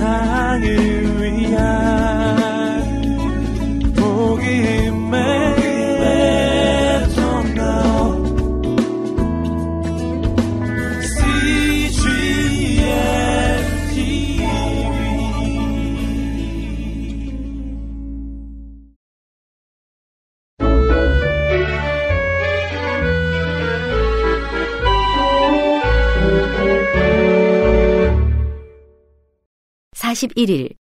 세상을 (41일)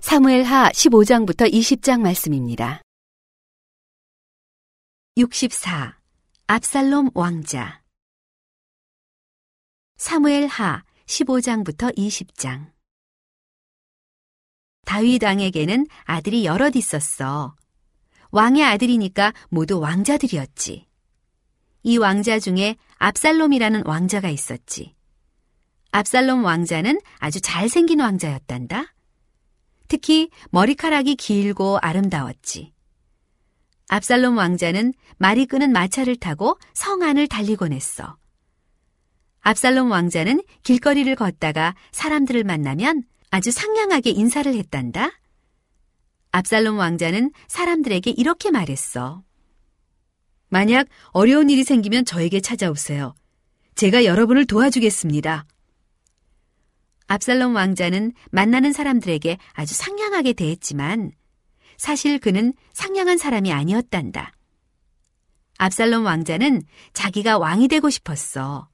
사무엘하 15장부터 20장 말씀입니다. 64. 압살롬 왕자 사무엘하 15장부터 20장 다윗 왕에게는 아들이 여럿 있었어. 왕의 아들이니까 모두 왕자들이었지. 이 왕자 중에 압살롬이라는 왕자가 있었지. 압살롬 왕자는 아주 잘생긴 왕자였단다. 특히 머리카락이 길고 아름다웠지. 압살롬 왕자는 말이 끄는 마차를 타고 성 안을 달리곤 했어. 압살롬 왕자는 길거리를 걷다가 사람들을 만나면 아주 상냥하게 인사를 했단다. 압살롬 왕자는 사람들에게 이렇게 말했어. 만약 어려운 일이 생기면 저에게 찾아오세요. 제가 여러분을 도와주겠습니다. 압살롬 왕자는 만나는 사람들에게 아주 상냥하게 대했지만 사실 그는 상냥한 사람이 아니었단다. 압살롬 왕자는 자기가 왕이 되고 싶었어.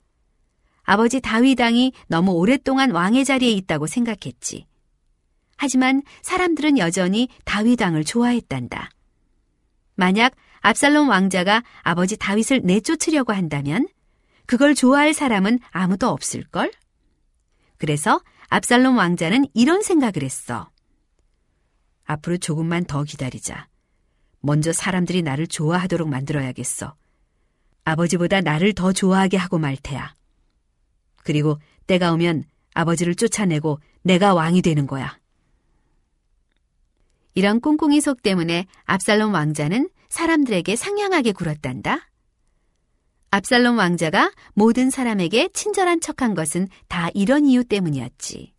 아버지 다윗 왕이 너무 오랫동안 왕의 자리에 있다고 생각했지. 하지만 사람들은 여전히 다윗 왕을 좋아했단다. 만약 압살롬 왕자가 아버지 다윗을 내쫓으려고 한다면 그걸 좋아할 사람은 아무도 없을걸? 그래서 압살롬 왕자는 이런 생각을 했어. 앞으로 조금만 더 기다리자. 먼저 사람들이 나를 좋아하도록 만들어야겠어. 아버지보다 나를 더 좋아하게 하고 말 테야. 그리고 때가 오면 아버지를 쫓아내고 내가 왕이 되는 거야. 이런 꿍꿍이 속 때문에 압살롬 왕자는 사람들에게 상냥하게 굴었단다. 압살롬 왕자가 모든 사람에게 친절한 척한 것은 다 이런 이유 때문이었지.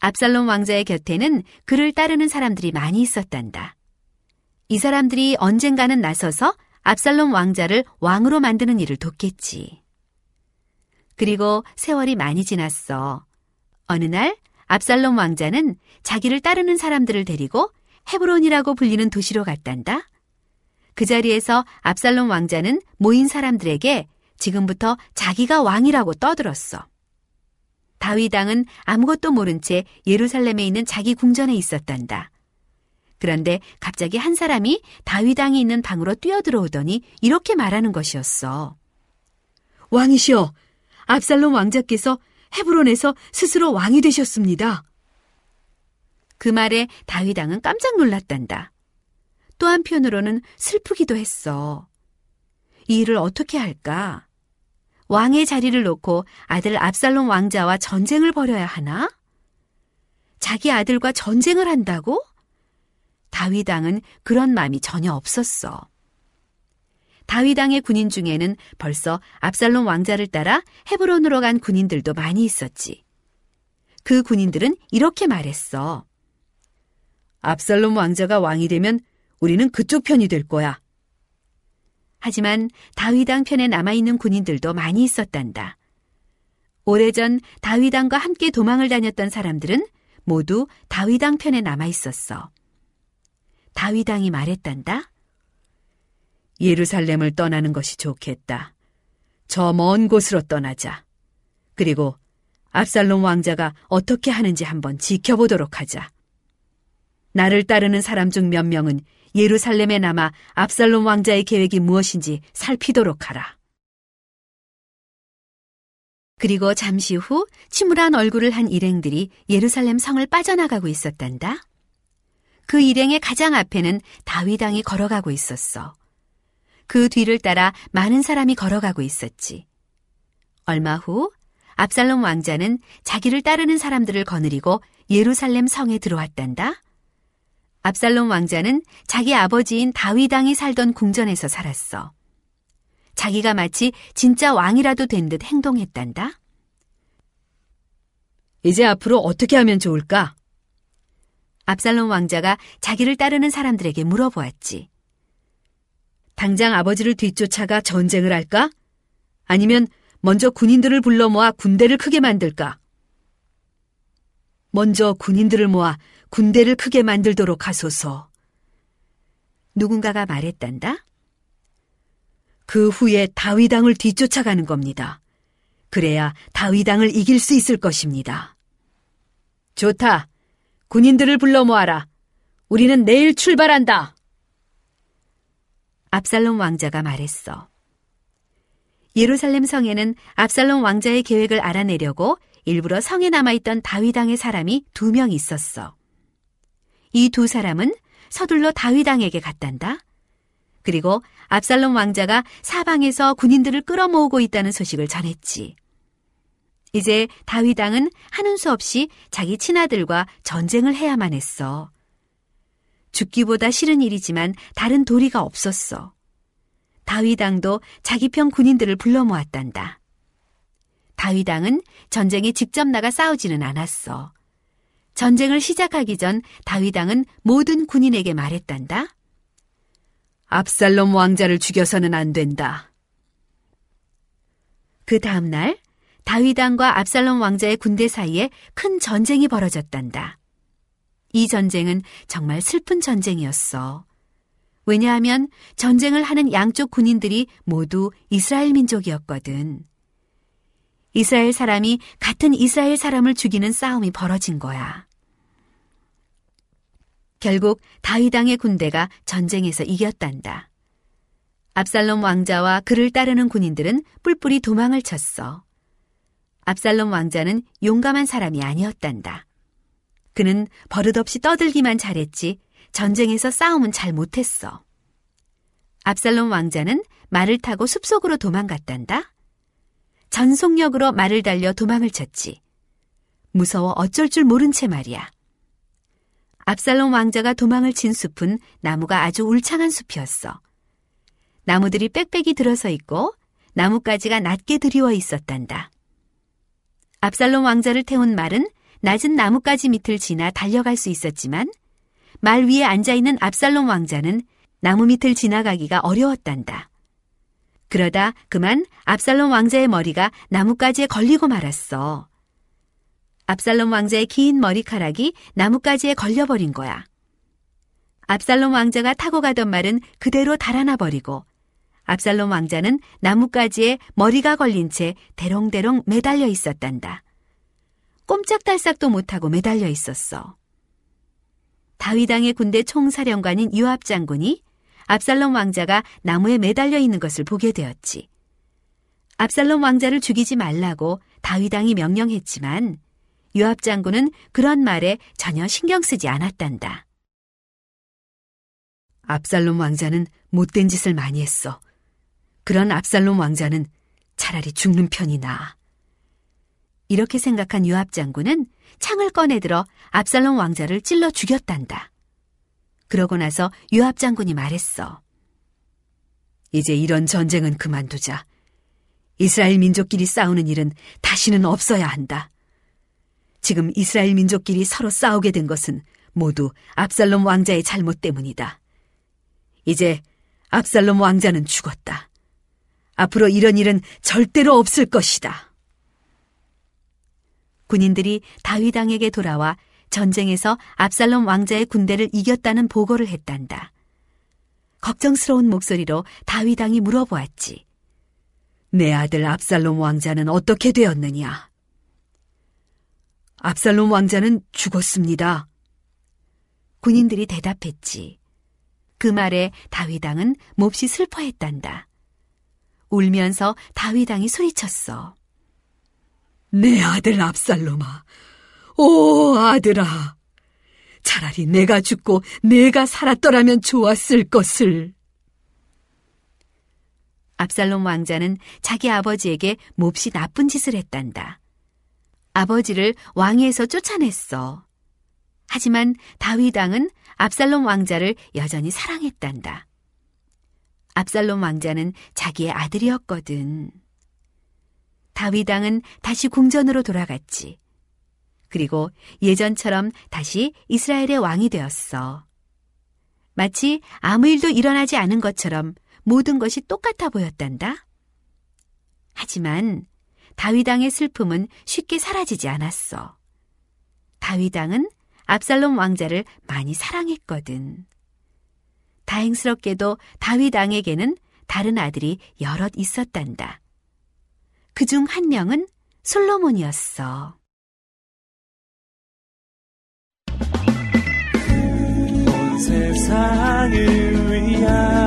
압살롬 왕자의 곁에는 그를 따르는 사람들이 많이 있었단다. 이 사람들이 언젠가는 나서서 압살롬 왕자를 왕으로 만드는 일을 돕겠지. 그리고 세월이 많이 지났어. 어느 날 압살롬 왕자는 자기를 따르는 사람들을 데리고 헤브론이라고 불리는 도시로 갔단다. 그 자리에서 압살롬 왕자는 모인 사람들에게 지금부터 자기가 왕이라고 떠들었어. 다윗 왕은 아무것도 모른 채 예루살렘에 있는 자기 궁전에 있었단다. 그런데 갑자기 한 사람이 다윗 왕이 있는 방으로 뛰어들어오더니 이렇게 말하는 것이었어. 왕이시여, 압살롬 왕자께서 헤브론에서 스스로 왕이 되셨습니다. 그 말에 다윗 왕은 깜짝 놀랐단다. 또 한편으로는 슬프기도 했어. 이 일을 어떻게 할까? 왕의 자리를 놓고 아들 압살롬 왕자와 전쟁을 벌여야 하나? 자기 아들과 전쟁을 한다고? 다윗 왕은 그런 마음이 전혀 없었어. 다윗 왕의 군인 중에는 벌써 압살롬 왕자를 따라 헤브론으로 간 군인들도 많이 있었지. 그 군인들은 이렇게 말했어. 압살롬 왕자가 왕이 되면 우리는 그쪽 편이 될 거야. 하지만 다윗왕 편에 남아있는 군인들도 많이 있었단다. 오래전 다윗왕과 함께 도망을 다녔던 사람들은 모두 다윗왕 편에 남아 있었어. 다윗왕이 말했단다. 예루살렘을 떠나는 것이 좋겠다. 저 먼 곳으로 떠나자. 그리고 압살롬 왕자가 어떻게 하는지 한번 지켜보도록 하자. 나를 따르는 사람 중 몇 명은 예루살렘에 남아 압살롬 왕자의 계획이 무엇인지 살피도록 하라. 그리고 잠시 후 침울한 얼굴을 한 일행들이 예루살렘 성을 빠져나가고 있었단다. 그 일행의 가장 앞에는 다윗왕이 걸어가고 있었어. 그 뒤를 따라 많은 사람이 걸어가고 있었지. 얼마 후 압살롬 왕자는 자기를 따르는 사람들을 거느리고 예루살렘 성에 들어왔단다. 압살롬 왕자는 자기 아버지인 다윗왕이 살던 궁전에서 살았어. 자기가 마치 진짜 왕이라도 된 듯 행동했단다. 이제 앞으로 어떻게 하면 좋을까? 압살롬 왕자가 자기를 따르는 사람들에게 물어보았지. 당장 아버지를 뒤쫓아가 전쟁을 할까? 아니면 먼저 군인들을 불러 모아 군대를 크게 만들까? 먼저 군인들을 모아 군대를 크게 만들도록 하소서. 누군가가 말했단다. 그 후에 다위당을 뒤쫓아가는 겁니다. 그래야 다위당을 이길 수 있을 것입니다. 좋다. 군인들을 불러 모아라. 우리는 내일 출발한다. 압살롬 왕자가 말했어. 예루살렘 성에는 압살롬 왕자의 계획을 알아내려고 일부러 성에 남아있던 다위당의 사람이 두 명 있었어. 이 두 사람은 서둘러 다위당에게 갔단다. 그리고 압살롬 왕자가 사방에서 군인들을 끌어모으고 있다는 소식을 전했지. 이제 다윗왕은 하는 수 없이 자기 친아들과 전쟁을 해야만 했어. 죽기보다 싫은 일이지만 다른 도리가 없었어. 다윗왕도 자기 편 군인들을 불러 모았단다. 다윗왕은 전쟁에 직접 나가 싸우지는 않았어. 전쟁을 시작하기 전 다윗왕은 모든 군인에게 말했단다. 압살롬 왕자를 죽여서는 안 된다. 그 다음날 다윗왕과 압살롬 왕자의 군대 사이에 큰 전쟁이 벌어졌단다. 이 전쟁은 정말 슬픈 전쟁이었어. 왜냐하면 전쟁을 하는 양쪽 군인들이 모두 이스라엘 민족이었거든. 이스라엘 사람이 같은 이스라엘 사람을 죽이는 싸움이 벌어진 거야. 결국 다윗왕의 군대가 전쟁에서 이겼단다. 압살롬 왕자와 그를 따르는 군인들은 뿔뿔이 도망을 쳤어. 압살롬 왕자는 용감한 사람이 아니었단다. 그는 버릇없이 떠들기만 잘했지 전쟁에서 싸움은 잘 못했어. 압살롬 왕자는 말을 타고 숲속으로 도망갔단다. 전속력으로 말을 달려 도망을 쳤지. 무서워 어쩔 줄 모른 채 말이야. 압살롬 왕자가 도망을 친 숲은 나무가 아주 울창한 숲이었어. 나무들이 빽빽이 들어서 있고 나뭇가지가 낮게 드리워 있었단다. 압살롬 왕자를 태운 말은 낮은 나뭇가지 밑을 지나 달려갈 수 있었지만 말 위에 앉아 있는 압살롬 왕자는 나무 밑을 지나가기가 어려웠단다. 그러다 그만 압살롬 왕자의 머리가 나뭇가지에 걸리고 말았어. 압살롬 왕자의 긴 머리카락이 나뭇가지에 걸려버린 거야. 압살롬 왕자가 타고 가던 말은 그대로 달아나 버리고 압살롬 왕자는 나뭇가지에 머리가 걸린 채 대롱대롱 매달려 있었단다. 꼼짝달싹도 못하고 매달려 있었어. 다윗왕의 군대 총사령관인 유압 장군이 압살롬 왕자가 나무에 매달려 있는 것을 보게 되었지. 압살롬 왕자를 죽이지 말라고 다윗왕이 명령했지만 유압 장군은 그런 말에 전혀 신경 쓰지 않았단다. 압살롬 왕자는 못된 짓을 많이 했어. 그런 압살롬 왕자는 차라리 죽는 편이 나아. 이렇게 생각한 유압 장군은 창을 꺼내들어 압살롬 왕자를 찔러 죽였단다. 그러고 나서 유압 장군이 말했어. 이제 이런 전쟁은 그만두자. 이스라엘 민족끼리 싸우는 일은 다시는 없어야 한다. 지금 이스라엘 민족끼리 서로 싸우게 된 것은 모두 압살롬 왕자의 잘못 때문이다. 이제 압살롬 왕자는 죽었다. 앞으로 이런 일은 절대로 없을 것이다. 군인들이 다윗왕에게 돌아와 전쟁에서 압살롬 왕자의 군대를 이겼다는 보고를 했단다. 걱정스러운 목소리로 다윗왕이 물어보았지. 내 아들 압살롬 왕자는 어떻게 되었느냐? 압살롬 왕자는 죽었습니다. 군인들이 대답했지. 그 말에 다윗왕은 몹시 슬퍼했단다. 울면서 다윗왕이 소리쳤어. 내 아들 압살롬아, 오 아들아, 차라리 내가 죽고 내가 살았더라면 좋았을 것을. 압살롬 왕자는 자기 아버지에게 몹시 나쁜 짓을 했단다. 아버지를 왕위에서 쫓아냈어. 하지만 다윗 왕은 압살롬 왕자를 여전히 사랑했단다. 압살롬 왕자는 자기의 아들이었거든. 다윗 왕은 다시 궁전으로 돌아갔지. 그리고 예전처럼 다시 이스라엘의 왕이 되었어. 마치 아무 일도 일어나지 않은 것처럼 모든 것이 똑같아 보였단다. 하지만 다윗왕의 슬픔은 쉽게 사라지지 않았어. 다윗왕은 압살롬 왕자를 많이 사랑했거든. 다행스럽게도 다윗왕에게는 다른 아들이 여럿 있었단다. 그 중 한 명은 솔로몬이었어. 세상을 위한